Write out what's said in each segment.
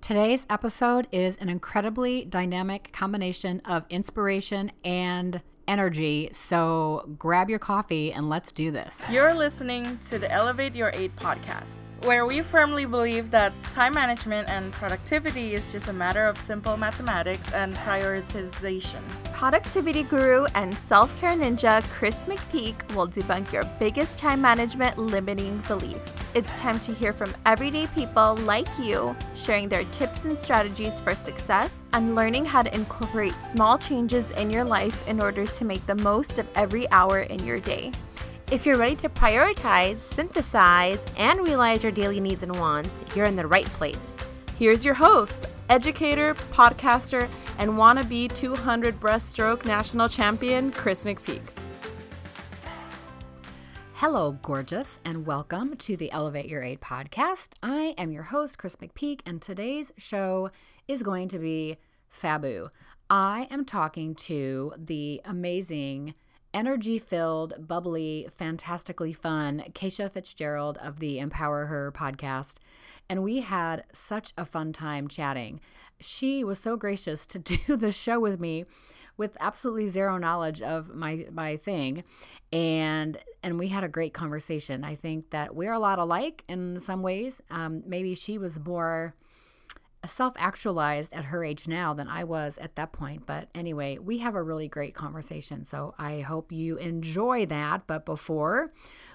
Today's episode is an incredibly dynamic combination of inspiration and energy. So grab your coffee and let's do this. You're listening to the Elevate Your Eight podcast where we firmly believe that time management and productivity is just a matter of simple mathematics and prioritization. Productivity guru and self care ninja Chris McPeak will debunk your biggest time management limiting beliefs. It's time to hear from everyday people like you, sharing their tips and strategies for success and learning how to incorporate small changes in your life in order to make the most of every hour in your day. If you're ready to prioritize, synthesize, and realize your daily needs and wants, you're in the right place. Here's your host, educator, podcaster, and wannabe 200 breaststroke national champion, Chris McPeak. Hello, gorgeous, and welcome to the Elevate Your Eight podcast. I am your host, Chris McPeak, and today's show is going to be Fabu. I am talking to the amazing energy filled, bubbly, fantastically fun Kacia Fitzgerald of the Empower Her podcast. And we had such a fun time chatting. She was so gracious to do the show with me with absolutely zero knowledge of my my thing and and we had a great conversation i think that we're a lot alike in some ways um, maybe she was more self actualized at her age now than I was at that point. But anyway, we have a really great conversation. So I hope you enjoy that. But before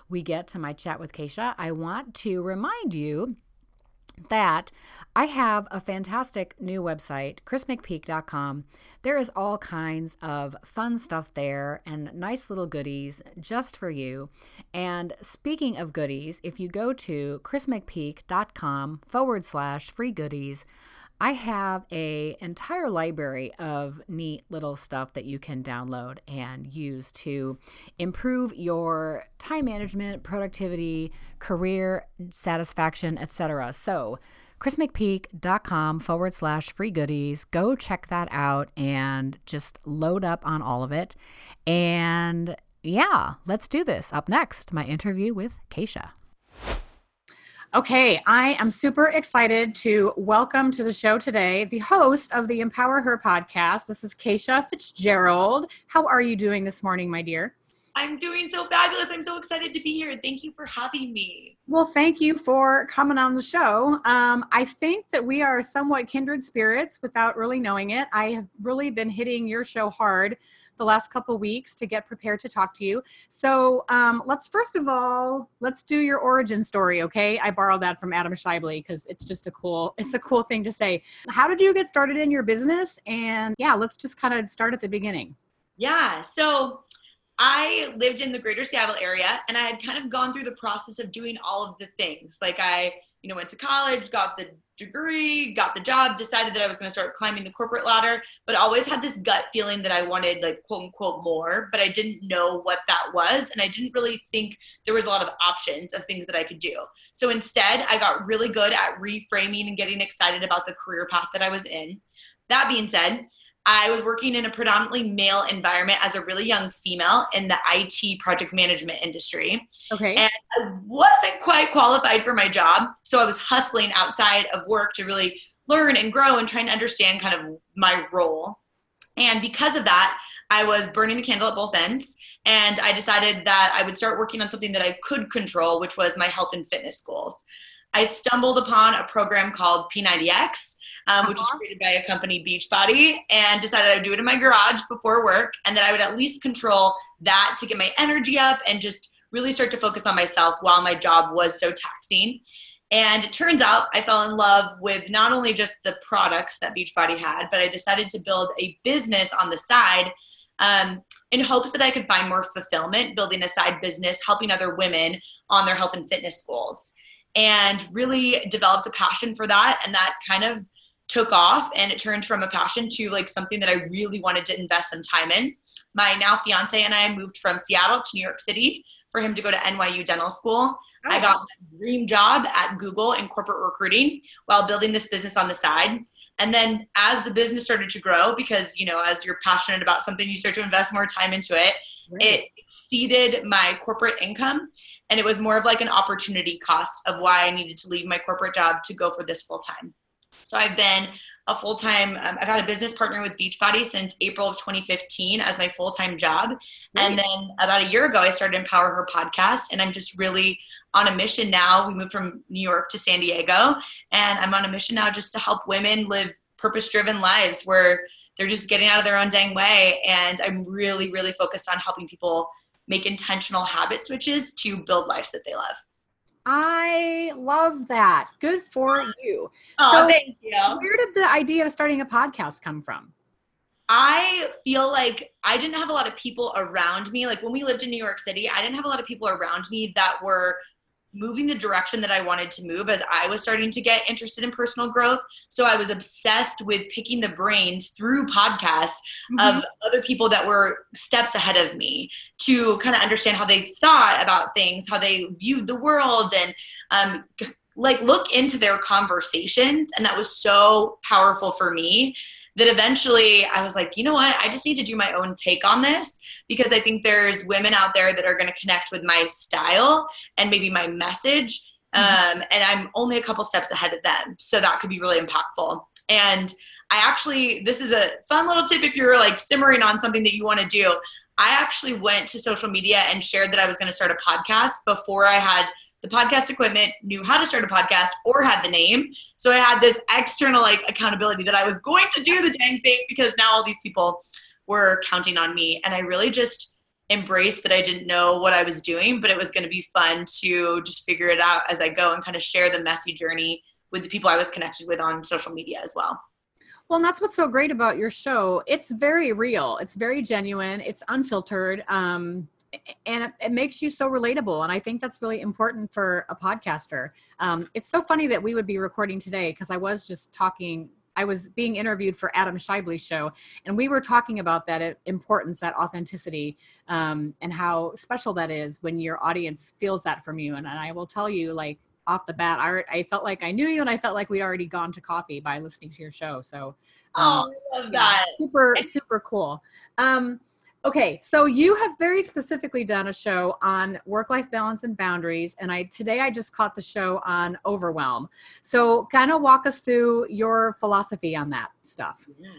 we get to my chat with Kacia, I want to remind you that I have a fantastic new website, chrismcpeak.com. There is all kinds of fun stuff there and nice little goodies just for you. And speaking of goodies, if you go to chrismcpeak.com forward slash free goodies, I have a entire library of neat little stuff that you can download and use to improve your time management, productivity, career satisfaction, etc. So, chrismcpeak.com forward slash free goodies. Go check that out and just load up on all of it. And yeah, let's do this. Up next, my interview with Kacia. Okay, I am super excited to welcome to the show today the host of the Empower Her podcast. This is Kacia Fitzgerald. How are you doing this morning, my dear? I'm doing so fabulous. I'm so excited to be here. Thank you for having me. Well, thank you for coming on the show. Um, I think that we are somewhat kindred spirits without really knowing it. I have really been hitting your show hard the last couple weeks to get prepared to talk to you. So um, let's first of all let's do your origin story, okay? I borrowed that from Adam Shively because it's just a cool it's a cool thing to say. How did you get started in your business? And yeah, let's just kind of start at the beginning. Yeah, so I lived in the greater Seattle area and I had kind of gone through the process of doing all of the things. Like I, you know, went to college, got the degree, got the job, decided that I was going to start climbing the corporate ladder, but always had this gut feeling that I wanted like quote unquote more, but I didn't know what that was and I didn't really think there was a lot of options of things that I could do. So instead, I got really good at reframing and getting excited about the career path that I was in. That being said, I was working in a predominantly male environment as a really young female in the IT project management industry. Okay. And I wasn't quite qualified for my job. So I was hustling outside of work to really learn and grow and trying to understand kind of my role. And because of that, I was burning the candle at both ends. And I decided that I would start working on something that I could control, which was my health and fitness goals. I stumbled upon a program called P90X um, which uh-huh. was created by a company, Beachbody, and decided I would do it in my garage before work, and that I would at least control that to get my energy up and just really start to focus on myself while my job was so taxing. And it turns out I fell in love with not only just the products that Beachbody had, but I decided to build a business on the side um, in hopes that I could find more fulfillment building a side business, helping other women on their health and fitness goals. And really developed a passion for that. And that kind of took off and it turned from a passion to like something that I really wanted to invest some time in. My now fiance and I moved from Seattle to New York City for him to go to NYU dental school. Oh. I got my dream job at Google in corporate recruiting while building this business on the side. And then as the business started to grow, because you know, as you're passionate about something, you start to invest more time into it. Right. It exceeded my corporate income. And it was more of like an opportunity cost of why I needed to leave my corporate job to go for this full time. So I've been a full time, um, I've had a business partner with Beachbody since April of 2015 as my full time job. And then about a year ago, I started Empower Her podcast, and I'm just really on a mission now. We moved from New York to San Diego, and I'm on a mission now just to help women live purpose driven lives where they're just getting out of their own dang way. And I'm really, really focused on helping people make intentional habit switches to build lives that they love. I love that. Good for you. Oh, So- thank you. Where did the idea of starting a podcast come from? I feel like I didn't have a lot of people around me. Like when we lived in New York City, I didn't have a lot of people around me that were moving the direction that I wanted to move as I was starting to get interested in personal growth. So I was obsessed with picking the brains through podcasts of other people that were steps ahead of me to kind of understand how they thought about things, how they viewed the world, and um, like look into their conversations. And that was so powerful for me that eventually I was like, you know what? I just need to do my own take on this because I think there's women out there that are going to connect with my style and maybe my message. Um, and I'm only a couple steps ahead of them. So that could be really impactful. And I actually, this is a fun little tip if you're like simmering on something that you want to do. I actually went to social media and shared that I was going to start a podcast before I had the podcast equipment, knew how to start a podcast, or had the name. So I had this external like accountability that I was going to do the dang thing because now all these people were counting on me. And I really just embraced that I didn't know what I was doing, but it was going to be fun to just figure it out as I go and kind of share the messy journey with the people I was connected with on social media as well. Well, and that's what's so great about your show. It's very real. It's very genuine. It's unfiltered. Um, and it, it makes you so relatable. And I think that's really important for a podcaster. Um, it's so funny that we would be recording today because I was just talking. I was being interviewed for Adam Shively's show, and we were talking about that importance, that authenticity, um, and how special that is when your audience feels that from you. And, and I will tell you, like off the bat, I, I felt like I knew you, and I felt like we'd already gone to coffee by listening to your show. So, um, Oh, I love that. super super cool um okay so you have very specifically done a show on work life balance and boundaries and i today i just caught the show on overwhelm so kind of walk us through your philosophy on that stuff Yeah.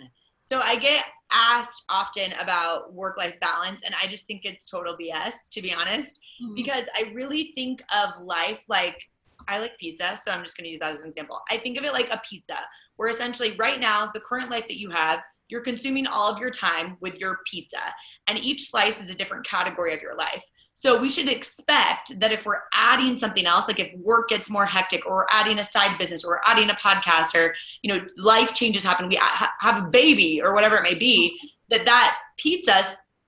So I get asked often about work life balance, and I just think it's total BS, to be honest, mm-hmm. because I really think of life like I like pizza, so I'm just going to use that as an example. I think of it like a pizza, where essentially right now, the current life that you have, you're consuming all of your time with your pizza, and each slice is a different category of your life. So we should expect that if we're adding something else, like if work gets more hectic, or we're adding a side business, or we're adding a podcast, or you know, life changes happen, we have a baby, or whatever it may be, that that pizza,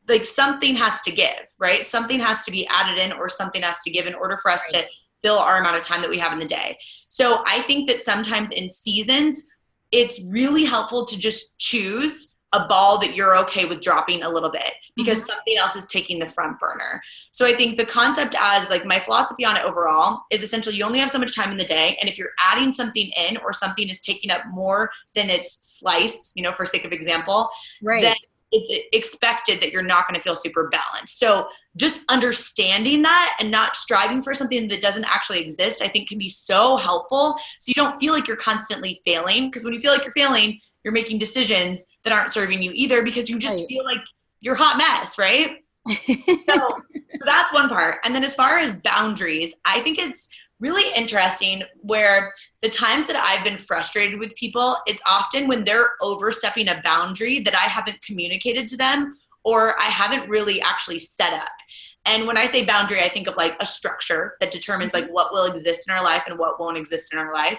like something has to give, right? Something has to be added in, or something has to give in order for us to fill our amount of time that we have in the day. So I think that sometimes in seasons, it's really helpful to just choose a ball that you're okay with dropping a little bit because mm-hmm. something else is taking the front burner. So I think the concept as like my philosophy on it overall is essentially you only have so much time in the day and if you're adding something in or something is taking up more than it's sliced, you know, for sake of example, right then it's expected that you're not going to feel super balanced. So just understanding that and not striving for something that doesn't actually exist, I think can be so helpful. So you don't feel like you're constantly failing because when you feel like you're failing, you're making decisions that aren't serving you either because you just Right. feel like you're hot mess, right? so, so that's one part. And then as far as boundaries, I think it's really interesting where the times that I've been frustrated with people, it's often when they're overstepping a boundary that I haven't communicated to them or I haven't really actually set up. And when I say boundary, I think of like a structure that determines like mm-hmm. what will exist in our life and what won't exist in our life.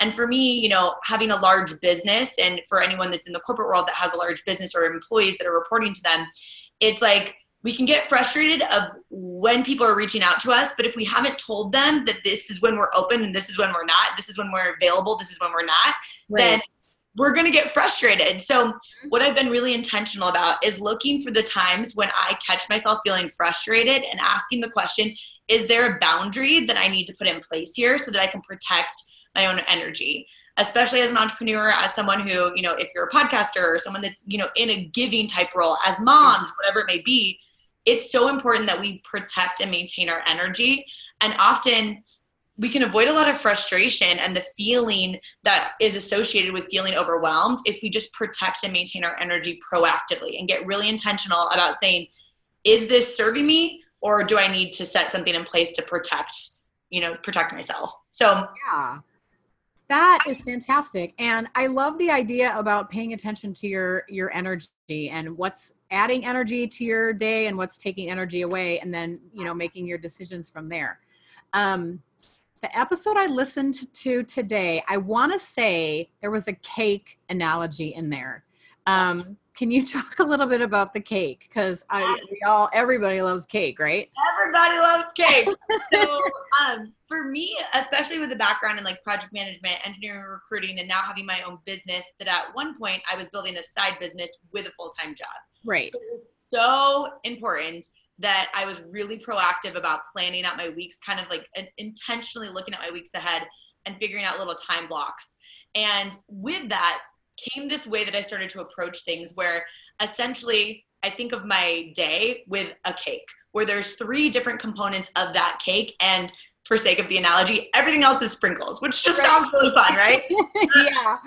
And for me, you know, having a large business and for anyone that's in the corporate world that has a large business or employees that are reporting to them, it's like we can get frustrated of when people are reaching out to us, but if we haven't told them that this is when we're open and this is when we're not, this is when we're available, this is when we're not, then we're going to get frustrated. So, mm-hmm. what I've been really intentional about is looking for the times when I catch myself feeling frustrated and asking the question, is there a boundary that I need to put in place here so that I can protect my own energy? Especially as an entrepreneur, as someone who, you know, if you're a podcaster or someone that's, you know, in a giving type role, as moms, mm-hmm. whatever it may be, it's so important that we protect and maintain our energy. And often, we can avoid a lot of frustration and the feeling that is associated with feeling overwhelmed if we just protect and maintain our energy proactively and get really intentional about saying, is this serving me or do I need to set something in place to protect, you know, protect myself? So, yeah. That is fantastic. And I love the idea about paying attention to your your energy and what's adding energy to your day and what's taking energy away and then, you know, making your decisions from there. Um, the episode I listened to today, I want to say there was a cake analogy in there. Um, can you talk a little bit about the cake? Because I, we all, everybody loves cake, right? Everybody loves cake. so, um, for me, especially with the background in like project management, engineering, recruiting, and now having my own business, that at one point I was building a side business with a full time job. Right. So it was so important that I was really proactive about planning out my weeks, kind of like intentionally looking at my weeks ahead and figuring out little time blocks. And with that came this way that I started to approach things where essentially I think of my day with a cake, where there's three different components of that cake. And for sake of the analogy, everything else is sprinkles, which just right. sounds really fun, right? yeah.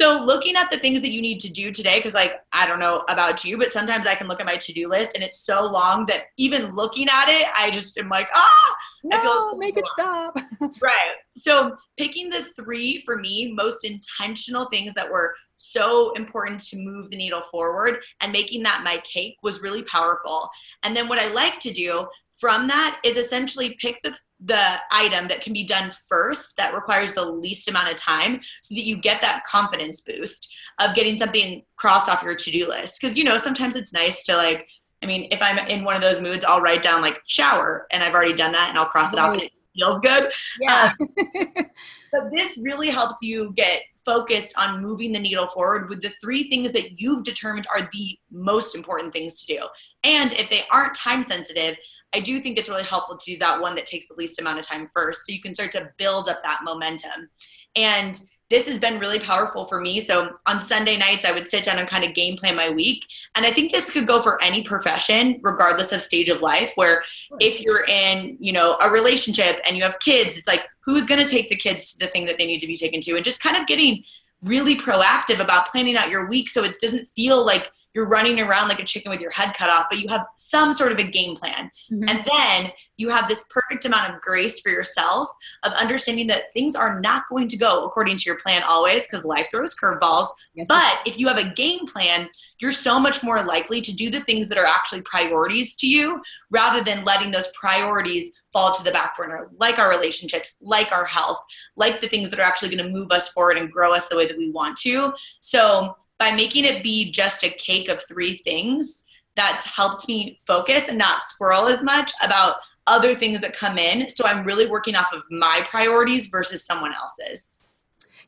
So looking at the things that you need to do today, because like I don't know about you, but sometimes I can look at my to-do list and it's so long that even looking at it, I just am like, ah, no, I feel so make it stop. right. So picking the three for me most intentional things that were so important to move the needle forward and making that my cake was really powerful. And then what I like to do from that is essentially pick the the item that can be done first that requires the least amount of time so that you get that confidence boost of getting something crossed off your to-do list. Because you know sometimes it's nice to like i mean if i'm in one of those moods i'll write down like shower and i've already done that and i'll cross it off. And it feels good. Yeah. Um, but this really helps you get focused on moving the needle forward with the three things that you've determined are the most important things to do. And if they aren't time sensitive I do think it's really helpful to do that one that takes the least amount of time first so you can start to build up that momentum. And this has been really powerful for me. So on Sunday nights, I would sit down and kind of game plan my week. And I think this could go for any profession, regardless of stage of life, where if you're in, you know, a relationship and you have kids, it's like, who's going to take the kids to the thing that they need to be taken to? And just kind of getting really proactive about planning out your week so it doesn't feel like you're running around like a chicken with your head cut off, but you have some sort of a game plan. Mm-hmm. And then you have this perfect amount of grace for yourself of understanding that things are not going to go according to your plan always because life throws curveballs. Yes, but if you have a game plan, you're so much more likely to do the things that are actually priorities to you rather than letting those priorities fall to the back burner, like our relationships, like our health, like the things that are actually going to move us forward and grow us the way that we want to. So by making it be just a cake of three things, that's helped me focus and not swirl as much about other things that come in. So I'm really working off of my priorities versus someone else's.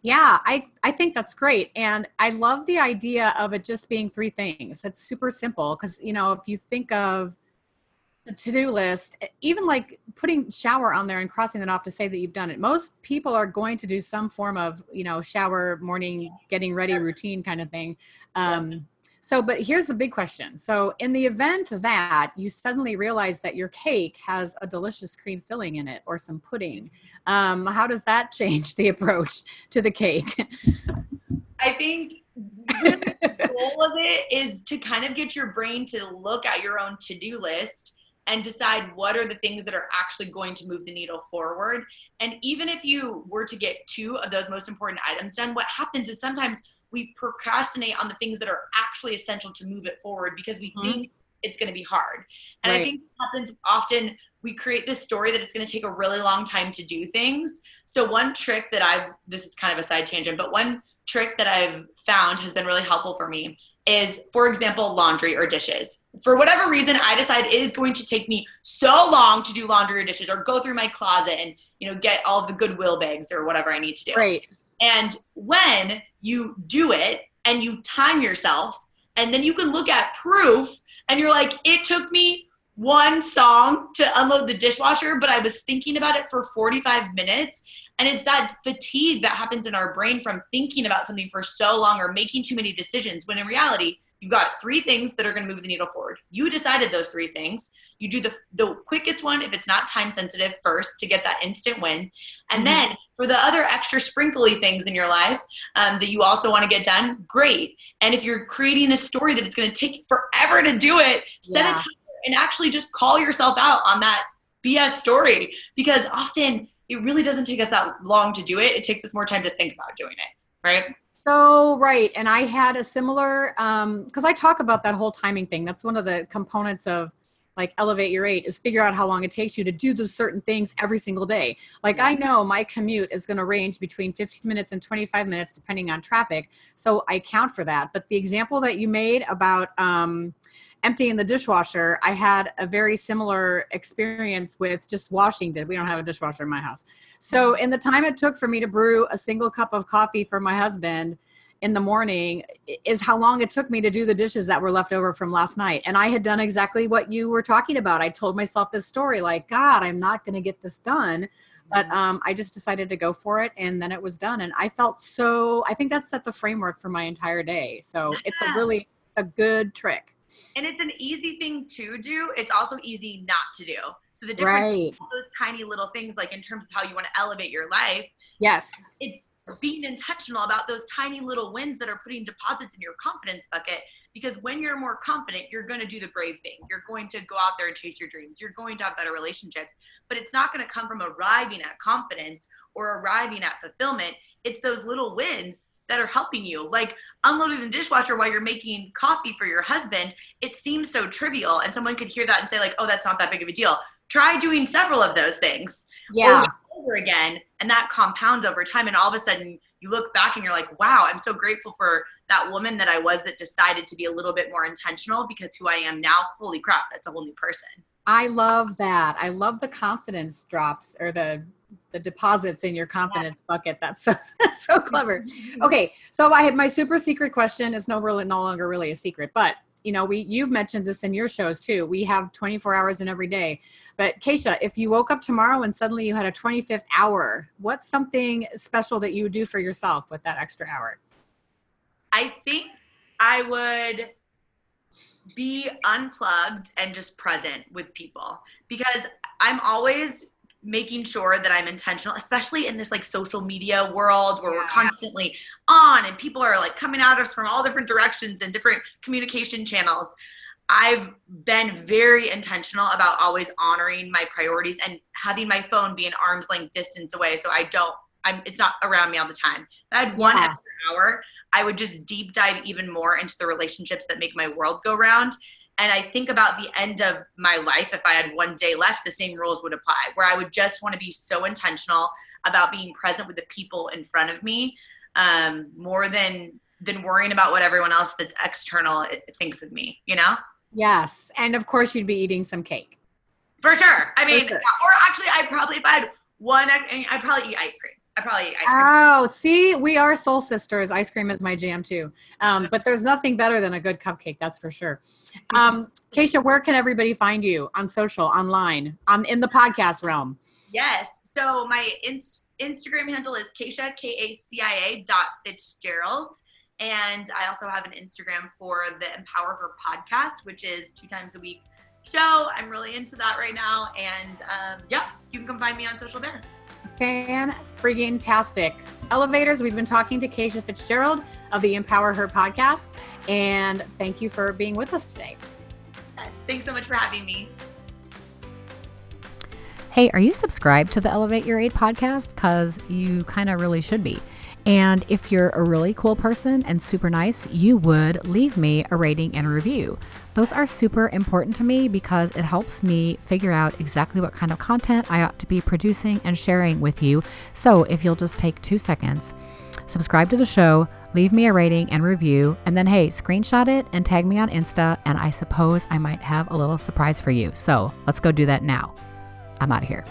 Yeah, I, I think that's great. And I love the idea of it just being three things. It's super simple because, you know, if you think of the to-do list even like putting shower on there and crossing it off to say that you've done it most people are going to do some form of you know shower morning getting ready routine kind of thing um, so but here's the big question so in the event that you suddenly realize that your cake has a delicious cream filling in it or some pudding um, how does that change the approach to the cake i think the goal of it is to kind of get your brain to look at your own to-do list and decide what are the things that are actually going to move the needle forward. And even if you were to get two of those most important items done, what happens is sometimes we procrastinate on the things that are actually essential to move it forward because we mm-hmm. think it's going to be hard. And right. I think happens often we create this story that it's going to take a really long time to do things. So one trick that I've this is kind of a side tangent, but one trick that I've found has been really helpful for me is, for example, laundry or dishes. For whatever reason, I decide it is going to take me so long to do laundry or dishes or go through my closet and, you know, get all the goodwill bags or whatever I need to do. Right. And when you do it and you time yourself, and then you can look at proof and you're like, it took me one song to unload the dishwasher, but I was thinking about it for 45 minutes. And it's that fatigue that happens in our brain from thinking about something for so long or making too many decisions when in reality, you've got three things that are going to move the needle forward. You decided those three things. You do the, the quickest one if it's not time sensitive first to get that instant win. And mm-hmm. then for the other extra sprinkly things in your life um, that you also want to get done, great. And if you're creating a story that it's going to take you forever to do it, set yeah. a time and actually just call yourself out on that BS story because often it really doesn't take us that long to do it. It takes us more time to think about doing it, right? So right, and I had a similar because um, I talk about that whole timing thing. That's one of the components of like elevate your eight is figure out how long it takes you to do those certain things every single day. Like I know my commute is going to range between 15 minutes and 25 minutes depending on traffic, so I count for that. But the example that you made about um, emptying the dishwasher, I had a very similar experience with just washing. Did we don't have a dishwasher in my house. So in the time it took for me to brew a single cup of coffee for my husband in the morning is how long it took me to do the dishes that were left over from last night. And I had done exactly what you were talking about. I told myself this story like, God, I'm not going to get this done. But mm-hmm. um, I just decided to go for it, and then it was done. And I felt so. I think that set the framework for my entire day. So it's a really a good trick and it's an easy thing to do. It's also easy not to do. So the difference right. those tiny little things, like in terms of how you want to elevate your life. Yes. It's being intentional about those tiny little wins that are putting deposits in your confidence bucket. Because when you're more confident, you're going to do the brave thing. You're going to go out there and chase your dreams. You're going to have better relationships. But it's not going to come from arriving at confidence or arriving at fulfillment. It's those little wins that are helping you. Like unloading the dishwasher while you're making coffee for your husband, it seems so trivial. And someone could hear that and say, like, oh, that's not that big of a deal. Try doing several of those things. Yeah. Over again. And that compounds over time. And all of a sudden you look back and you're like, wow, I'm so grateful for that woman that I was that decided to be a little bit more intentional because who I am now, holy crap, that's a whole new person. I love that. I love the confidence drops or the the deposits in your confidence yeah. bucket. That's so that's so clever. Mm-hmm. Okay, so I have my super secret question is no really no longer really a secret, but you know we you've mentioned this in your shows too. We have 24 hours in every day. But Kacia, if you woke up tomorrow and suddenly you had a 25th hour, what's something special that you would do for yourself with that extra hour? I think I would be unplugged and just present with people because I'm always making sure that I'm intentional, especially in this like social media world where yeah. we're constantly on and people are like coming at us from all different directions and different communication channels. I've been very intentional about always honoring my priorities and having my phone be an arm's length distance away so I don't I'm it's not around me all the time. If I had one yeah. extra hour, I would just deep dive even more into the relationships that make my world go round and I think about the end of my life, if I had one day left, the same rules would apply, where I would just want to be so intentional about being present with the people in front of me, um, more than than worrying about what everyone else that's external thinks of me. You know? Yes, and of course you'd be eating some cake. For sure. I mean, sure. or actually, I probably if I had one, I'd probably eat ice cream. I probably. Oh, see, we are soul sisters. Ice cream is my jam too. Um, but there's nothing better than a good cupcake, that's for sure. Um, Kacia, where can everybody find you on social, online, on in the podcast realm? Yes. So my inst- Instagram handle is Kacia K A C I A dot Fitzgerald. And I also have an Instagram for the Empower Her podcast, which is two times a week show. I'm really into that right now. And um, yeah, you can come find me on social there fan friggin' tastic. Elevators, we've been talking to Kacia Fitzgerald of the Empower Her podcast. And thank you for being with us today. Yes, thanks so much for having me. Hey, are you subscribed to the Elevate Your Eight podcast? Because you kind of really should be. And if you're a really cool person and super nice, you would leave me a rating and a review. Those are super important to me because it helps me figure out exactly what kind of content I ought to be producing and sharing with you. So if you'll just take two seconds, subscribe to the show, leave me a rating and review, and then hey, screenshot it and tag me on Insta, and I suppose I might have a little surprise for you. So let's go do that now. I'm out of here.